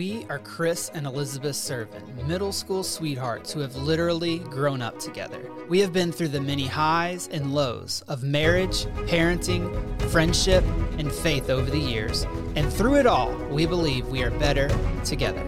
We are Chris and Elizabeth Servin, middle school sweethearts who have literally grown up together. We have been through the many highs and lows of marriage, parenting, friendship, and faith over the years, and through it all, we believe we are better together.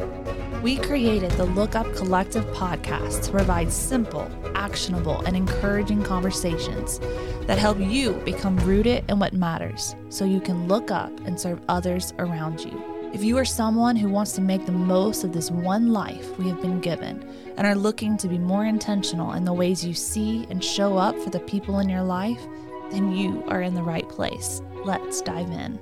We created the Look Up Collective podcast to provide simple, actionable, and encouraging conversations that help you become rooted in what matters so you can look up and serve others around you. If you are someone who wants to make the most of this one life we have been given and are looking to be more intentional in the ways you see and show up for the people in your life, then you are in the right place. Let's dive in.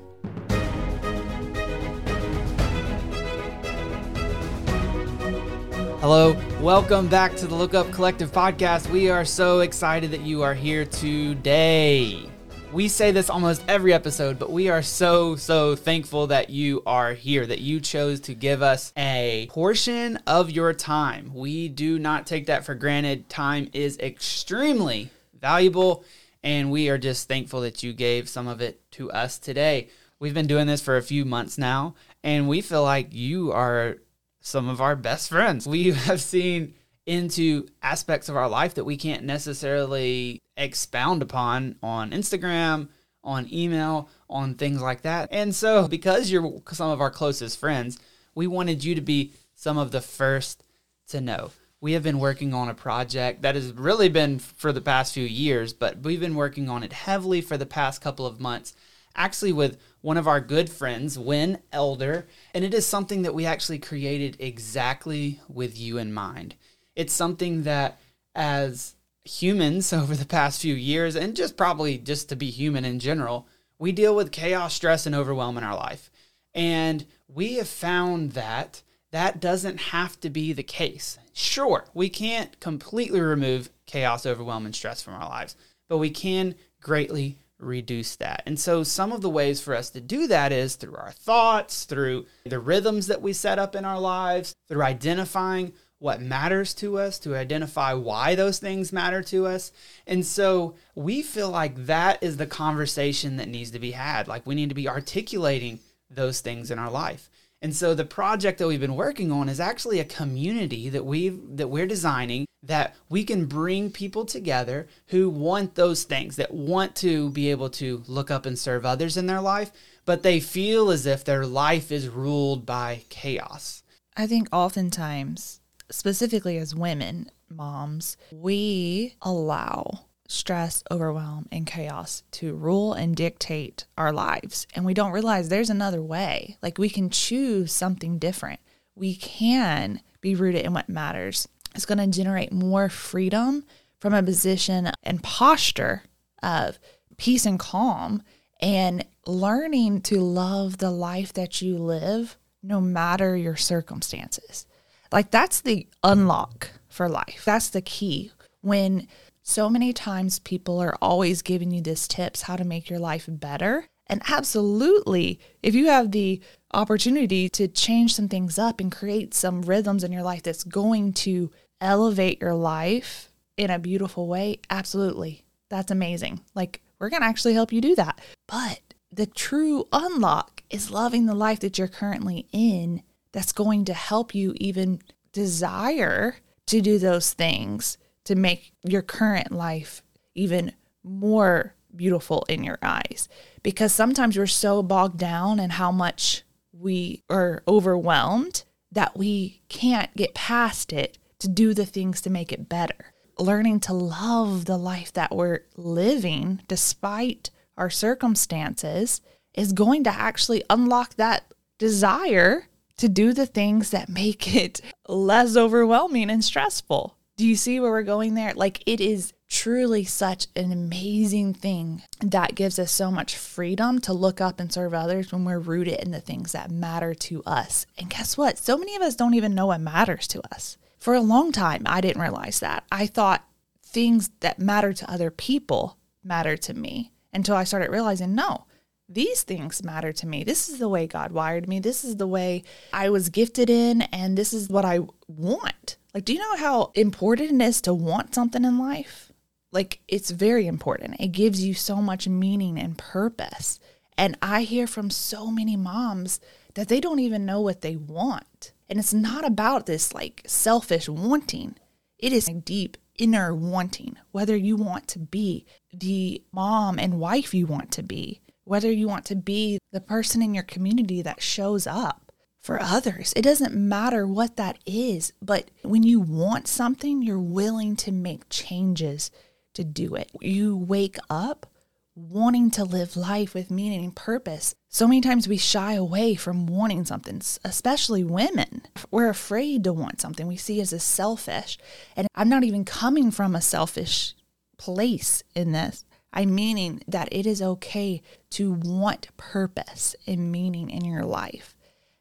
Hello, welcome back to the Look Up Collective podcast. We are so excited that you are here today. We say this almost every episode, but we are so, so thankful that you are here, that you chose to give us a portion of your time. We do not take that for granted. Time is extremely valuable, and we are just thankful that you gave some of it to us today. We've been doing this for a few months now, and we feel like you are some of our best friends. We have seen into aspects of our life that we can't necessarily expound upon on Instagram, on email, on things like that. And so, because you're some of our closest friends, we wanted you to be some of the first to know. We have been working on a project that has really been for the past few years, but we've been working on it heavily for the past couple of months, actually, with one of our good friends, Win Elder, and it is something that we actually created exactly with you in mind. It's something that, as humans over the past few years, and just probably just to be human in general, we deal with chaos, stress, and overwhelm in our life. And we have found that that doesn't have to be the case. Sure, we can't completely remove chaos, overwhelm, and stress from our lives, but we can greatly reduce that. And so, some of the ways for us to do that is through our thoughts, through the rhythms that we set up in our lives, through identifying what matters to us, to identify why those things matter to us. And so, we feel like that is the conversation that needs to be had. Like, we need to be articulating those things in our life. And so the project that we've been working on is actually a community that we that we're designing that we can bring people together who want those things, that want to be able to look up and serve others in their life, but they feel as if their life is ruled by chaos. I think oftentimes, specifically as women, moms, we allow stress, overwhelm, and chaos to rule and dictate our lives. And we don't realize there's another way. Like we can choose something different. We can be rooted in what matters. It's going to generate more freedom from a position and posture of peace and calm and learning to love the life that you live no matter your circumstances. Like that's the unlock for life. That's the key. When so many times people are always giving you this tips how to make your life better. And absolutely, if you have the opportunity to change some things up and create some rhythms in your life that's going to elevate your life in a beautiful way, absolutely. That's amazing. Like, we're going to actually help you do that. But the true unlock is loving the life that you're currently in that's going to help you even desire to do those things to make your current life even more beautiful in your eyes. Because sometimes we're so bogged down in how much we are overwhelmed that we can't get past it to do the things to make it better. Learning to love the life that we're living despite our circumstances is going to actually unlock that desire to do the things that make it less overwhelming and stressful. Do you see where we're going there? Like, it is truly such an amazing thing that gives us so much freedom to look up and serve others when we're rooted in the things that matter to us. And guess what? So many of us don't even know what matters to us. For a long time, I didn't realize that. I thought things that matter to other people matter to me until I started realizing no, these things matter to me. This is the way God wired me. This is the way I was gifted in, and this is what I want. Like, do you know how important it is to want something in life? Like, it's very important. It gives you so much meaning and purpose. And I hear from so many moms that they don't even know what they want. And it's not about this like selfish wanting, it is a deep inner wanting, whether you want to be the mom and wife you want to be, whether you want to be the person in your community that shows up for others. It doesn't matter what that is, but when you want something, you're willing to make changes to do it. You wake up wanting to live life with meaning and purpose. So many times we shy away from wanting something, especially women. We're afraid to want something we see as a selfish. And I'm not even coming from a selfish place in this. I'm meaning that it is okay to want purpose and meaning in your life.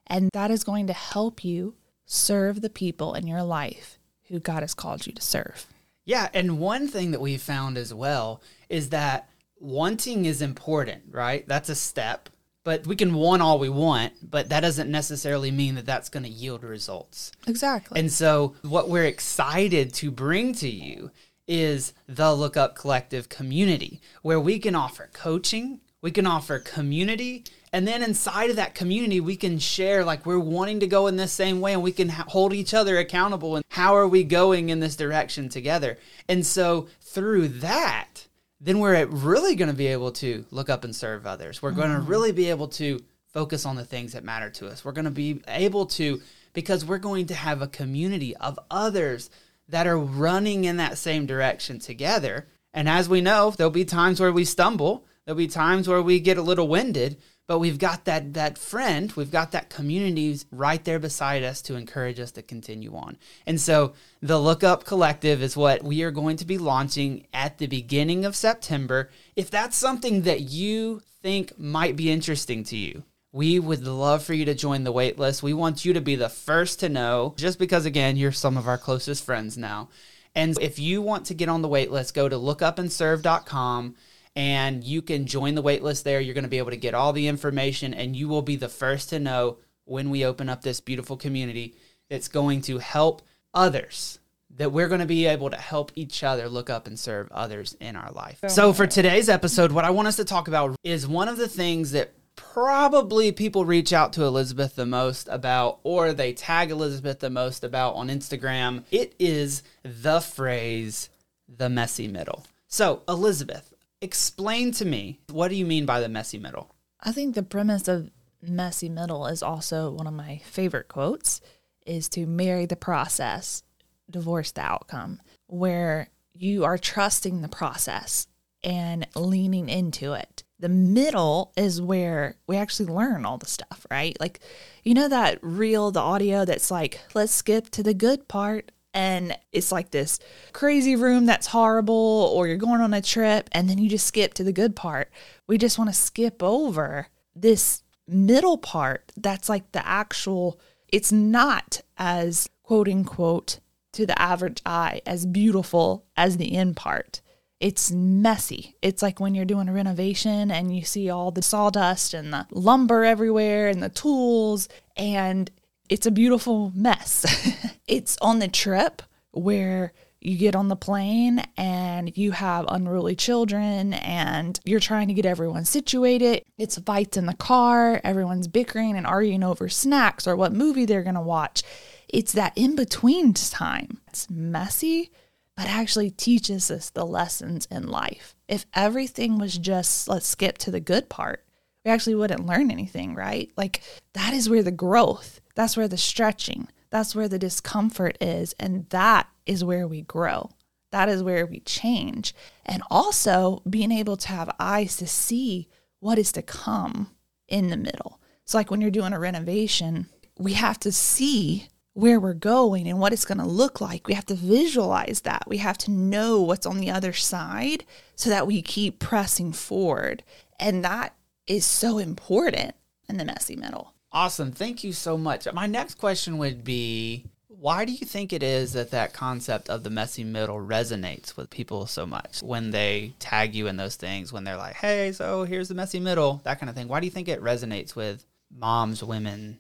And that is going to help you serve the people in your life who God has called you to serve. Yeah. And one thing that we found as well is that wanting is important, right? That's a step. But we can want all we want, but that doesn't necessarily mean that that's going to yield results. Exactly. And so, what we're excited to bring to you is the Look Up Collective community, where we can offer coaching, we can offer community, and then inside of that community, we can share like we're wanting to go in this same way and we can ha- hold each other accountable and how are we going in this direction together. And so, through that, then we're really going to be able to look up and serve others. We're going to mm-hmm. really be able to focus on the things that matter to us. We're going to be able to, because we're going to have a community of others that are running in that same direction together. And as we know, there'll be times where we stumble, there'll be times where we get a little winded, but we've got that that friend, we've got that community right there beside us to encourage us to continue on. And so the Look Up Collective is what we are going to be launching at the beginning of September. If that's something that you think might be interesting to you, we would love for you to join the waitlist. We want you to be the first to know, just because, again, you're some of our closest friends now. And if you want to get on the waitlist, go to lookupandserve.com and you can join the waitlist there. You're going to be able to get all the information, and you will be the first to know when we open up this beautiful community that's going to help others. That we're going to be able to help each other look up and serve others in our life. So, for today's episode, what I want us to talk about is one of the things that probably people reach out to Elizabeth the most about, or they tag Elizabeth the most about on Instagram. It is the phrase, the messy middle. So, Elizabeth, explain to me what do you mean by the messy middle? I think the premise of messy middle is also one of my favorite quotes is to marry the process, divorce the outcome, where you are trusting the process and leaning into it. The middle is where we actually learn all the stuff, right? Like, you know, that reel, the audio that's like, let's skip to the good part and it's like this crazy room that's horrible, or you're going on a trip and then you just skip to the good part. We just want to skip over this middle part that's like the actual, it's not as quote unquote to the average eye as beautiful as the end part. It's messy. It's like when you're doing a renovation and you see all the sawdust and the lumber everywhere and the tools, and it's a beautiful mess. it's on the trip where you get on the plane and you have unruly children and you're trying to get everyone situated. It's fights in the car, everyone's bickering and arguing over snacks or what movie they're going to watch. It's that in between time. It's messy, but actually teaches us the lessons in life. If everything was just, let's skip to the good part, we actually wouldn't learn anything, right? Like that is where the growth that's where the stretching, that's where the discomfort is. And that is where we grow. That is where we change. And also being able to have eyes to see what is to come in the middle. So, like when you're doing a renovation, we have to see where we're going and what it's going to look like. We have to visualize that. We have to know what's on the other side so that we keep pressing forward. And that is so important in the messy middle. Awesome. Thank you so much. My next question would be why do you think it is that that concept of the messy middle resonates with people so much when they tag you in those things when they're like hey so here's the messy middle that kind of thing why do you think it resonates with moms women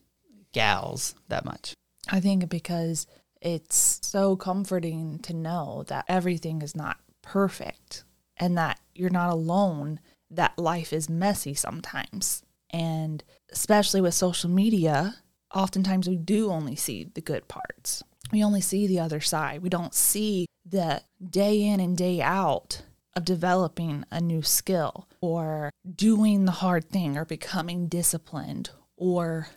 gals that much i think because it's so comforting to know that everything is not perfect and that you're not alone that life is messy sometimes And especially with social media, oftentimes we do only see the good parts. We only see the other side. We don't see the day in and day out of developing a new skill or doing the hard thing or becoming disciplined or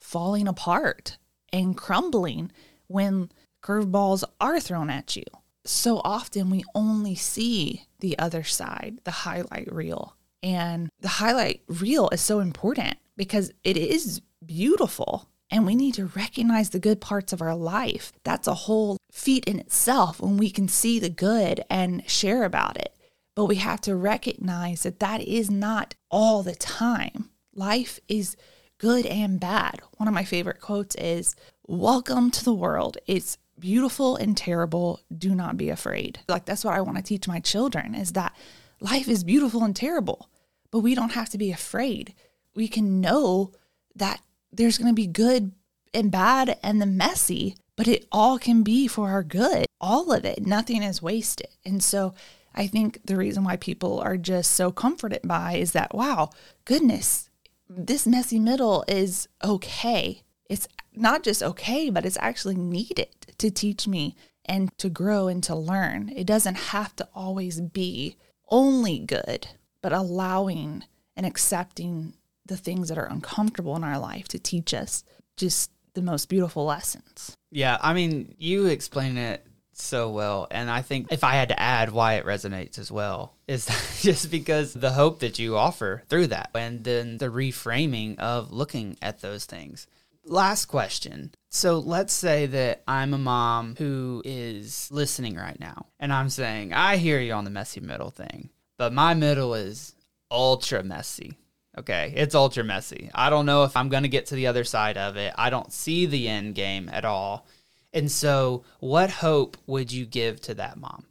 falling apart and crumbling when curveballs are thrown at you. So often we only see the other side, the highlight reel. And the highlight reel is so important because it is beautiful and we need to recognize the good parts of our life. That's a whole feat in itself when we can see the good and share about it. But we have to recognize that that is not all the time. Life is good and bad. One of my favorite quotes is Welcome to the world. It's beautiful and terrible. Do not be afraid. Like, that's what I want to teach my children is that life is beautiful and terrible, but we don't have to be afraid. We can know that there's going to be good and bad and the messy, but it all can be for our good. All of it. Nothing is wasted. And so, I think the reason why people are just so comforted by is that, wow, goodness, this messy middle is okay. It's not just okay, but it's actually needed to teach me and to grow and to learn. It doesn't have to always be only good, but allowing and accepting the things that are uncomfortable in our life to teach us just the most beautiful lessons. Yeah, I mean, you explain it so well. And I think if I had to add why it resonates as well, is just because the hope that you offer through that and then the reframing of looking at those things. Last question. So let's say that I'm a mom who is listening right now and I'm saying, I hear you on the messy middle thing, but my middle is ultra messy. Okay, it's ultra messy. I don't know if I'm going to get to the other side of it. I don't see the end game at all. And so, what hope would you give to that mom?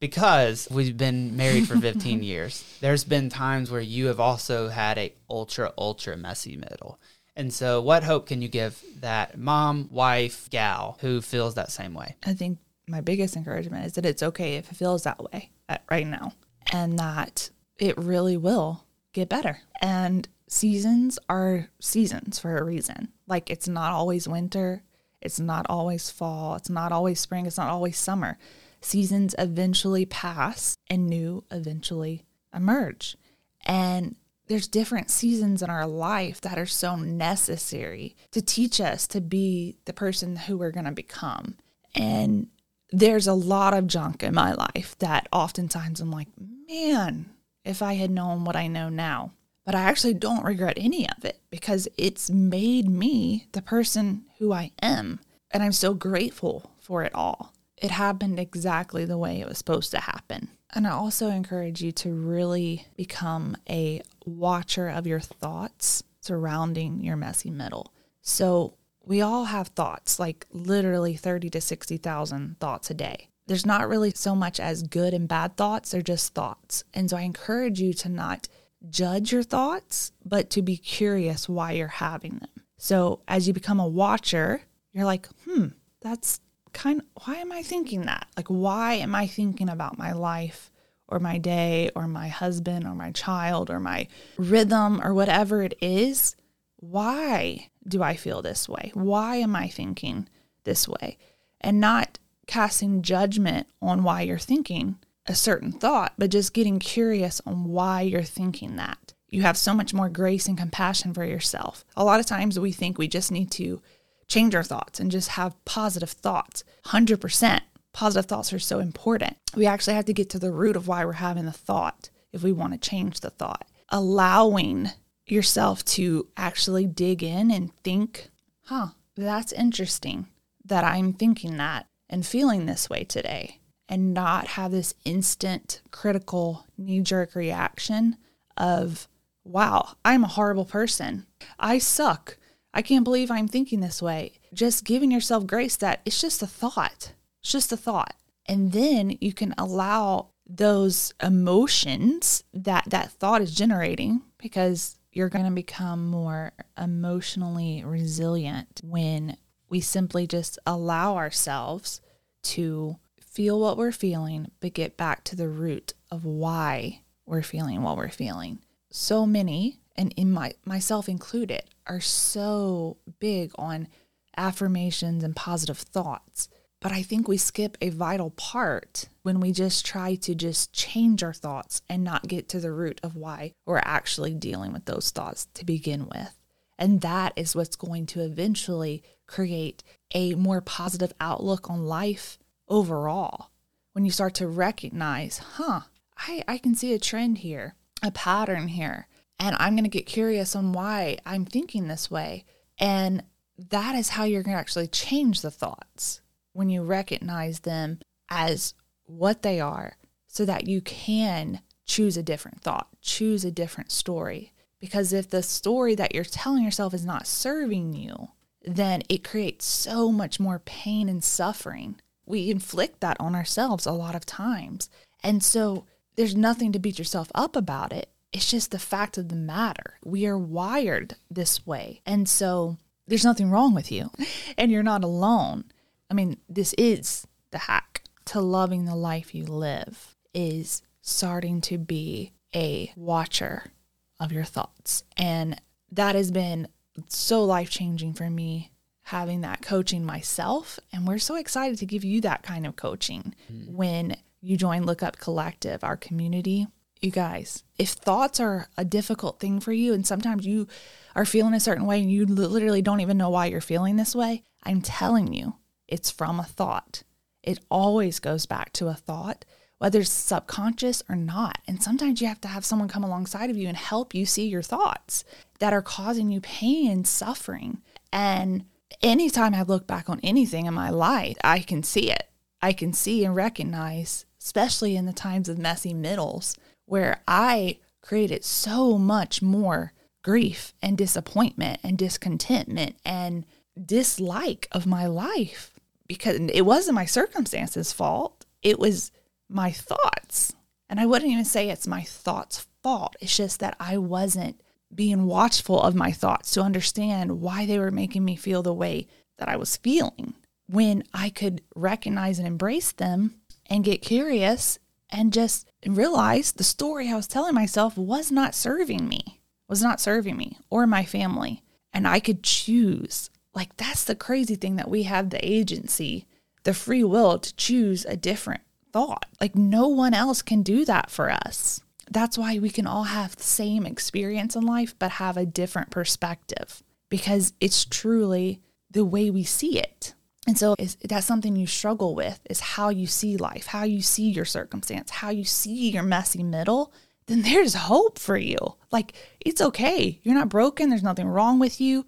Because we've been married for 15 years. There's been times where you have also had a ultra ultra messy middle. And so, what hope can you give that mom, wife, gal who feels that same way? I think my biggest encouragement is that it's okay if it feels that way right now and that it really will get better. And seasons are seasons for a reason. Like it's not always winter, it's not always fall, it's not always spring, it's not always summer. Seasons eventually pass and new eventually emerge. And there's different seasons in our life that are so necessary to teach us to be the person who we're going to become. And there's a lot of junk in my life that oftentimes I'm like, man, if I had known what I know now. But I actually don't regret any of it because it's made me the person who I am. And I'm so grateful for it all. It happened exactly the way it was supposed to happen. And I also encourage you to really become a watcher of your thoughts surrounding your messy middle. So we all have thoughts, like literally 30 to 60,000 thoughts a day there's not really so much as good and bad thoughts, they're just thoughts. And so I encourage you to not judge your thoughts, but to be curious why you're having them. So as you become a watcher, you're like, hmm, that's kind of why am I thinking that? Like, why am I thinking about my life or my day or my husband or my child or my rhythm or whatever it is? Why do I feel this way? Why am I thinking this way? And not casting judgment on why you're thinking a certain thought, but just getting curious on why you're thinking that. You have so much more grace and compassion for yourself. A lot of times we think we just need to change our thoughts and just have positive thoughts. 100%. Positive thoughts are so important. We actually have to get to the root of why we're having the thought if we want to change the thought. Allowing yourself to actually dig in and think, huh, that's interesting that I'm thinking that and feeling this way today and not have this instant critical knee jerk reaction of, wow, I'm a horrible person. I suck. I can't believe I'm thinking this way. Just giving yourself grace that it's just a thought. It's just a thought. And then you can allow those emotions that that thought is generating because you're going to become more emotionally resilient when we simply just allow ourselves to feel what we're feeling, but get back to the root of why we're feeling what we're feeling. So many, and in my myself included, are so big on affirmations and positive thoughts. But I think we skip a vital part when we just try to just change our thoughts and not get to the root of why we're actually dealing with those thoughts to begin with. And that is what's going to eventually create a more positive outlook on life overall. When you start to recognize, huh, I, I can see a trend here, a pattern here, and I'm going to get curious on why I'm thinking this way. And that is how you're going to actually change the thoughts when you recognize them as what they are so that you can choose a different thought, choose a different story. Because if the story that you're telling yourself is not serving you, then it creates so much more pain and suffering. We inflict that on ourselves a lot of times. And so there's nothing to beat yourself up about it. It's just the fact of the matter. We are wired this way. And so there's nothing wrong with you and you're not alone. I mean, this is the hack to loving the life you live is starting to be a watcher of your thoughts. And that has been so life changing for me having that coaching myself. And we're so excited to give you that kind of coaching mm. when you join Look Up Collective, our community. You guys, if thoughts are a difficult thing for you, and sometimes you are feeling a certain way and you literally don't even know why you're feeling this way, I'm telling you, it's from a thought. It always goes back to a thought, whether it's subconscious or not. And sometimes you have to have someone come alongside of you and help you see your thoughts that are causing you pain and suffering. And anytime I look back on anything in my life, I can see it. I can see and recognize, especially in the times of messy middles, where I created so much more grief and disappointment and discontentment and dislike of my life because it wasn't my circumstances' fault. It was my thoughts. And I wouldn't even say it's my thoughts' fault. It's just that I wasn't being watchful of my thoughts to understand why they were making me feel the way that I was feeling. When I could recognize and embrace them and get curious and just realize the story I was telling myself was not serving me, was not serving me or my family. And I could choose like, that's the crazy thing that we have the agency, the free will to choose a different thought. Like, no one else can do that for us. That's why we can all have the same experience in life, but have a different perspective because it's truly the way we see it. And so that's something you struggle with is how you see life, how you see your circumstance, how you see your messy middle. Then there's hope for you. Like it's okay. You're not broken. There's nothing wrong with you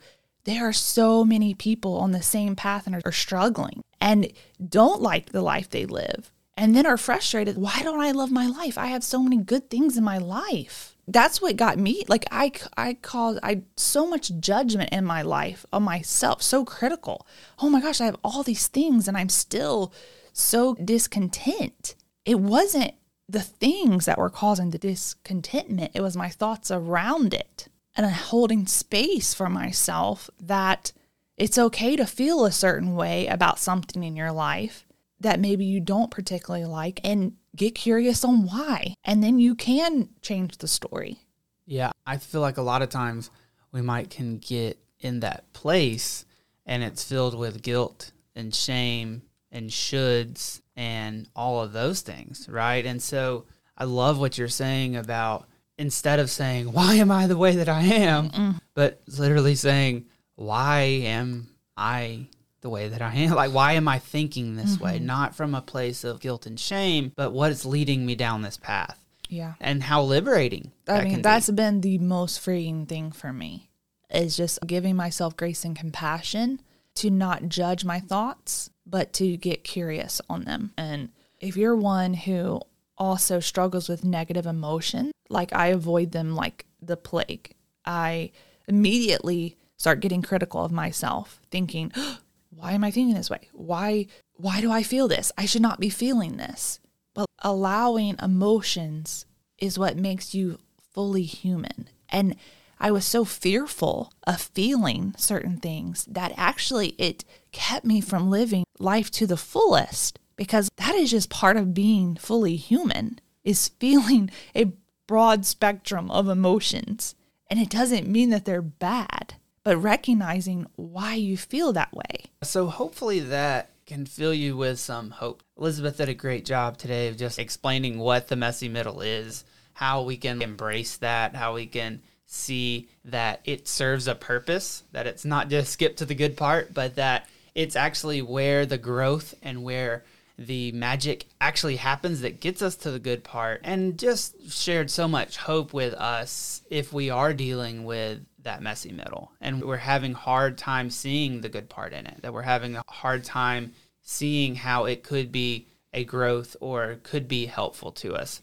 there are so many people on the same path and are, are struggling and don't like the life they live and then are frustrated. Why don't I love my life? I have so many good things in my life. That's what got me. Like I, I caused I so much judgment in my life of myself, so critical. Oh my gosh, I have all these things and I'm still so discontent. It wasn't the things that were causing the discontentment. It was my thoughts around it and I holding space for myself that it's okay to feel a certain way about something in your life that maybe you don't particularly like and get curious on why. And then you can change the story. Yeah, I feel like a lot of times we might can get in that place and it's filled with guilt and shame and shoulds and all of those things, right? And so I love what you're saying about instead of saying, Why am I the way that I am? Mm-mm. but literally saying, Why am I the way that I am? Like, why am I thinking this mm-hmm. way? Not from a place of guilt and shame, but what is leading me down this path. Yeah. And how liberating. I mean, that's be. been the most freeing thing for me is just giving myself grace and compassion to not judge my thoughts, but to get curious on them. And if you're one who also struggles with negative emotion, like I avoid them like the plague. I immediately start getting critical of myself, thinking, why am I thinking this way? Why why do I feel this? I should not be feeling this. But allowing emotions is what makes you fully human. And I was so fearful of feeling certain things that actually it kept me from living life to the fullest because that is just part of being fully human is feeling a broad spectrum of emotions. And it doesn't mean that they're bad, but recognizing why you feel that way. So hopefully that can fill you with some hope. Elizabeth did a great job today of just explaining what the messy middle is, how we can embrace that, how we can see that it serves a purpose, that it's not just skip to the good part, but that it's actually where the growth and where the magic actually happens that gets us to the good part and just shared so much hope with us if we are dealing with that messy middle and we're having hard time seeing the good part in it that we're having a hard time seeing how it could be a growth or could be helpful to us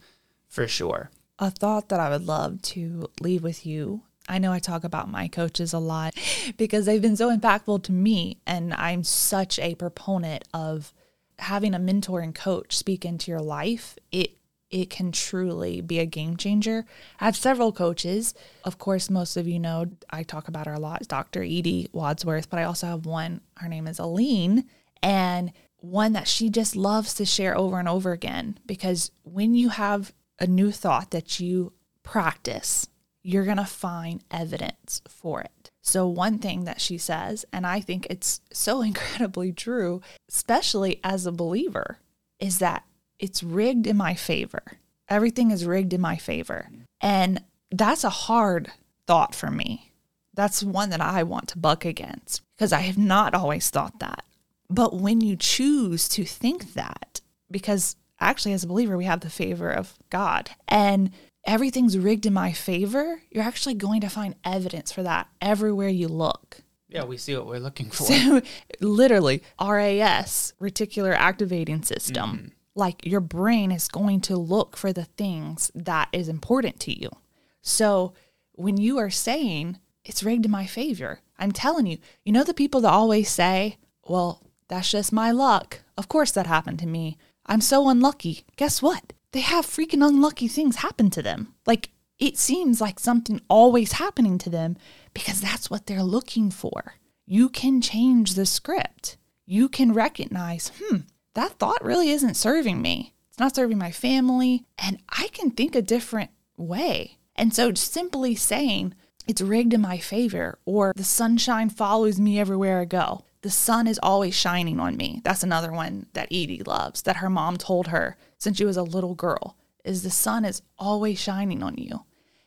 for sure a thought that I would love to leave with you. I know I talk about my coaches a lot because they've been so impactful to me, and I'm such a proponent of having a mentor and coach speak into your life. It it can truly be a game changer. I have several coaches. Of course, most of you know I talk about her a lot, Dr. Edie Wadsworth, but I also have one, her name is Aline, and one that she just loves to share over and over again because when you have a new thought that you practice, you're going to find evidence for it. So, one thing that she says, and I think it's so incredibly true, especially as a believer, is that it's rigged in my favor. Everything is rigged in my favor. And that's a hard thought for me. That's one that I want to buck against because I have not always thought that. But when you choose to think that, because actually, as a believer, we have the favor of God. And everything's rigged in my favor, you're actually going to find evidence for that everywhere you look. Yeah, we see what we're looking for. So, literally, RAS, reticular activating system. Mm-hmm. Like your brain is going to look for the things that is important to you. So, when you are saying it's rigged in my favor, I'm telling you, you know, the people that always say, well, that's just my luck. Of course, that happened to me. I'm so unlucky. Guess what? They have freaking unlucky things happen to them. Like it seems like something always happening to them because that's what they're looking for. You can change the script. You can recognize, hmm, that thought really isn't serving me. It's not serving my family. And I can think a different way. And so simply saying, it's rigged in my favor, or the sunshine follows me everywhere I go the sun is always shining on me. That's another one that Edie loves that her mom told her since she was a little girl is the sun is always shining on you.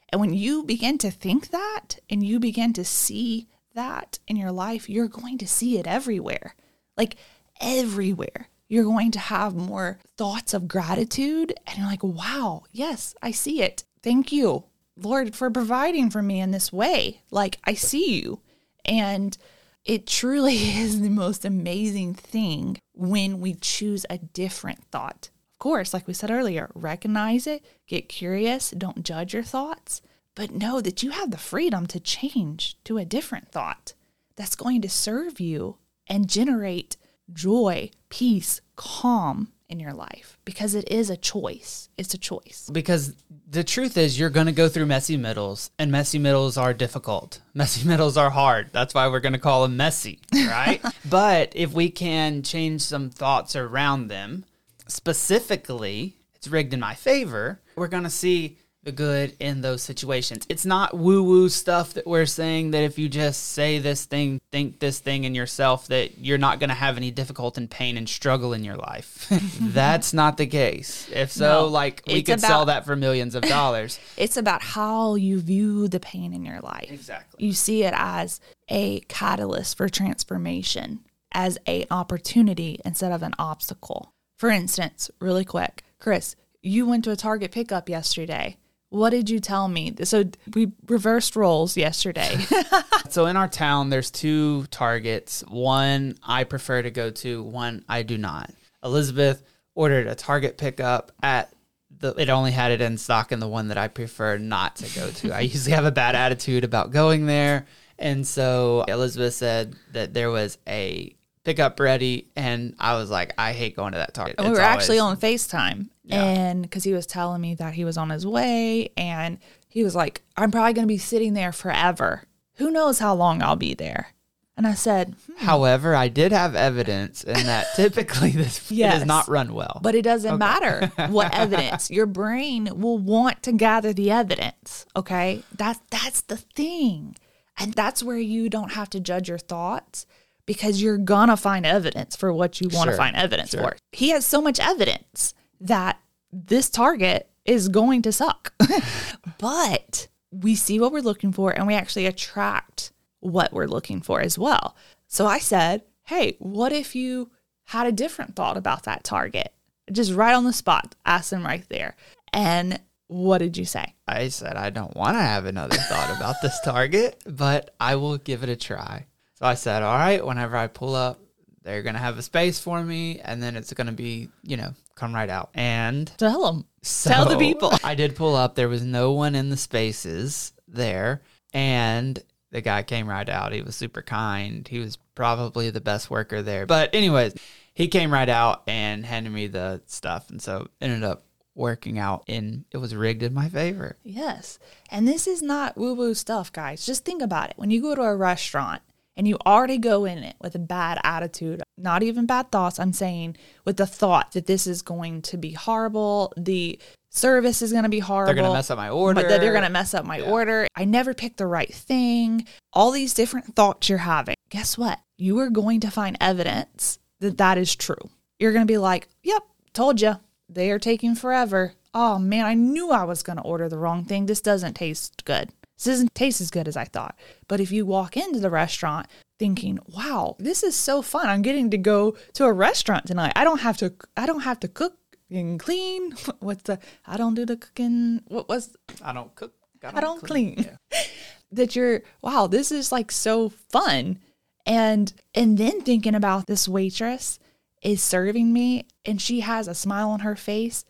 And when you begin to think that and you begin to see that in your life, you're going to see it everywhere. Like everywhere. You're going to have more thoughts of gratitude and you're like, "Wow, yes, I see it. Thank you, Lord, for providing for me in this way. Like I see you." And it truly is the most amazing thing when we choose a different thought. Of course, like we said earlier, recognize it, get curious, don't judge your thoughts, but know that you have the freedom to change to a different thought that's going to serve you and generate joy, peace, calm, in your life because it is a choice. It's a choice. Because the truth is, you're going to go through messy middles, and messy middles are difficult. Messy middles are hard. That's why we're going to call them messy, right? but if we can change some thoughts around them, specifically, it's rigged in my favor, we're going to see the good in those situations. It's not woo woo stuff that we're saying that if you just say this thing, think this thing in yourself, that you're not going to have any difficulty and pain and struggle in your life. That's not the case. If so, no, like we could about, sell that for millions of dollars. it's about how you view the pain in your life. Exactly. You see it as a catalyst for transformation, as an opportunity instead of an obstacle. For instance, really quick, Chris, you went to a Target pickup yesterday what did you tell me? So we reversed roles yesterday. so in our town, there's two targets. One I prefer to go to, one I do not. Elizabeth ordered a Target pickup at the, it only had it in stock in the one that I prefer not to go to. I usually have a bad attitude about going there. And so Elizabeth said that there was a pickup ready, and I was like, I hate going to that Target. we were actually on FaceTime, yeah. And because he was telling me that he was on his way and he was like, I'm probably going to be sitting there forever. Who knows how long I'll be there? And I said, hmm, However, I did have evidence in that typically this Yes. does not run well. But it doesn't matter what evidence. Your brain will want to gather the evidence. Okay. That's that's the thing. And that's where you don't have to judge your thoughts because you're gonna find evidence for what you want to Sure, find evidence sure. for. He has so much evidence that this target is going to suck. but we see what we're looking for and we actually attract what we're looking for as well. So I said, hey, what if you had a different thought about that target? Just right on the spot, ask them right there. And what did you say? I said I don't want to have another thought about this target, but I will give it a try. So I said, all right, whenever I pull up, they're gonna have a space for me, and then it's gonna be, you know, come right out. And Tell them. Tell the people. I did pull up. There was no one in the spaces there. And the guy came right out. He was super kind. He was probably the best worker there. But, anyways, he came right out and handed me the stuff. And so ended up working out and it was rigged in my favor. Yes. And this is not woo woo stuff, guys. Just think about it. When you go to a restaurant and you already go in it with a bad attitude, not even bad thoughts, I'm saying with the thought that this is going to be horrible, the service is going to be horrible. They're going to mess up my order. But that they're going to mess up my order. I never picked the right thing. All these different thoughts you're having. Guess what? You are going to find evidence that that is true. You're going to be like, yep, told you. They are taking forever. Oh man, I knew I was going to order the wrong thing. This doesn't taste good. This doesn't taste as good as I thought. But if you walk into the restaurant thinking, "Wow, this is so fun. I'm getting to go to a restaurant tonight. I don't have to I don't have to cook and clean. What's the I don't do the cooking. What was I don't cook. I don't clean. that you're wow, this is like so fun. And and then thinking about this waitress is serving me and she has a smile on her face.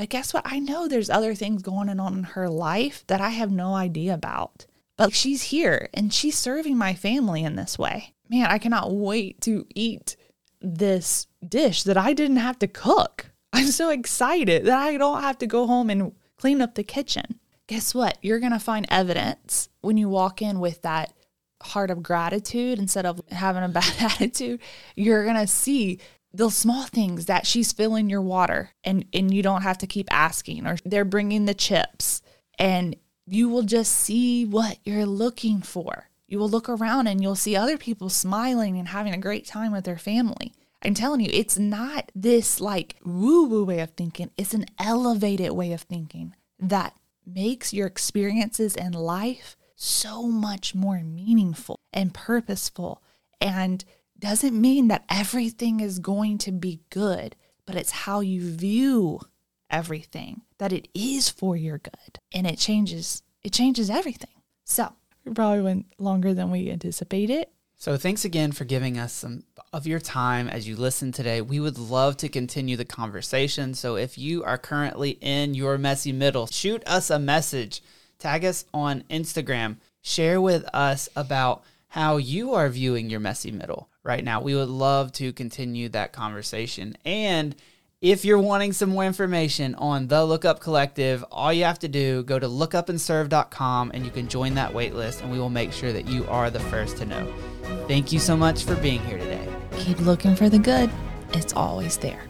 But guess what? I know there's other things going on in her life that I have no idea about. But she's here and she's serving my family in this way. Man, I cannot wait to eat this dish that I didn't have to cook. I'm so excited that I don't have to go home and clean up the kitchen. Guess what? You're going to find evidence when you walk in with that heart of gratitude instead of having a bad attitude. You're going to see the small things that she's filling your water and and you don't have to keep asking or they're bringing the chips and you will just see what you're looking for. You will look around and you'll see other people smiling and having a great time with their family. I'm telling you, it's not this like woo woo way of thinking, it's an elevated way of thinking that makes your experiences in life so much more meaningful and purposeful and doesn't mean that everything is going to be good, but it's how you view everything that it is for your good and it changes it changes everything. So, we probably went longer than we anticipated. So thanks again for giving us some of your time as you listen today. We would love to continue the conversation. So if you are currently in your messy middle, shoot us a message, tag us on Instagram, share with us about how you are viewing your messy middle right now. We would love to continue that conversation. And if you're wanting some more information on the Look Up Collective, all you have to do go to lookupandserve.com and you can join that waitlist and we will make sure that you are the first to know. Thank you so much for being here today. Keep looking for the good. It's always there.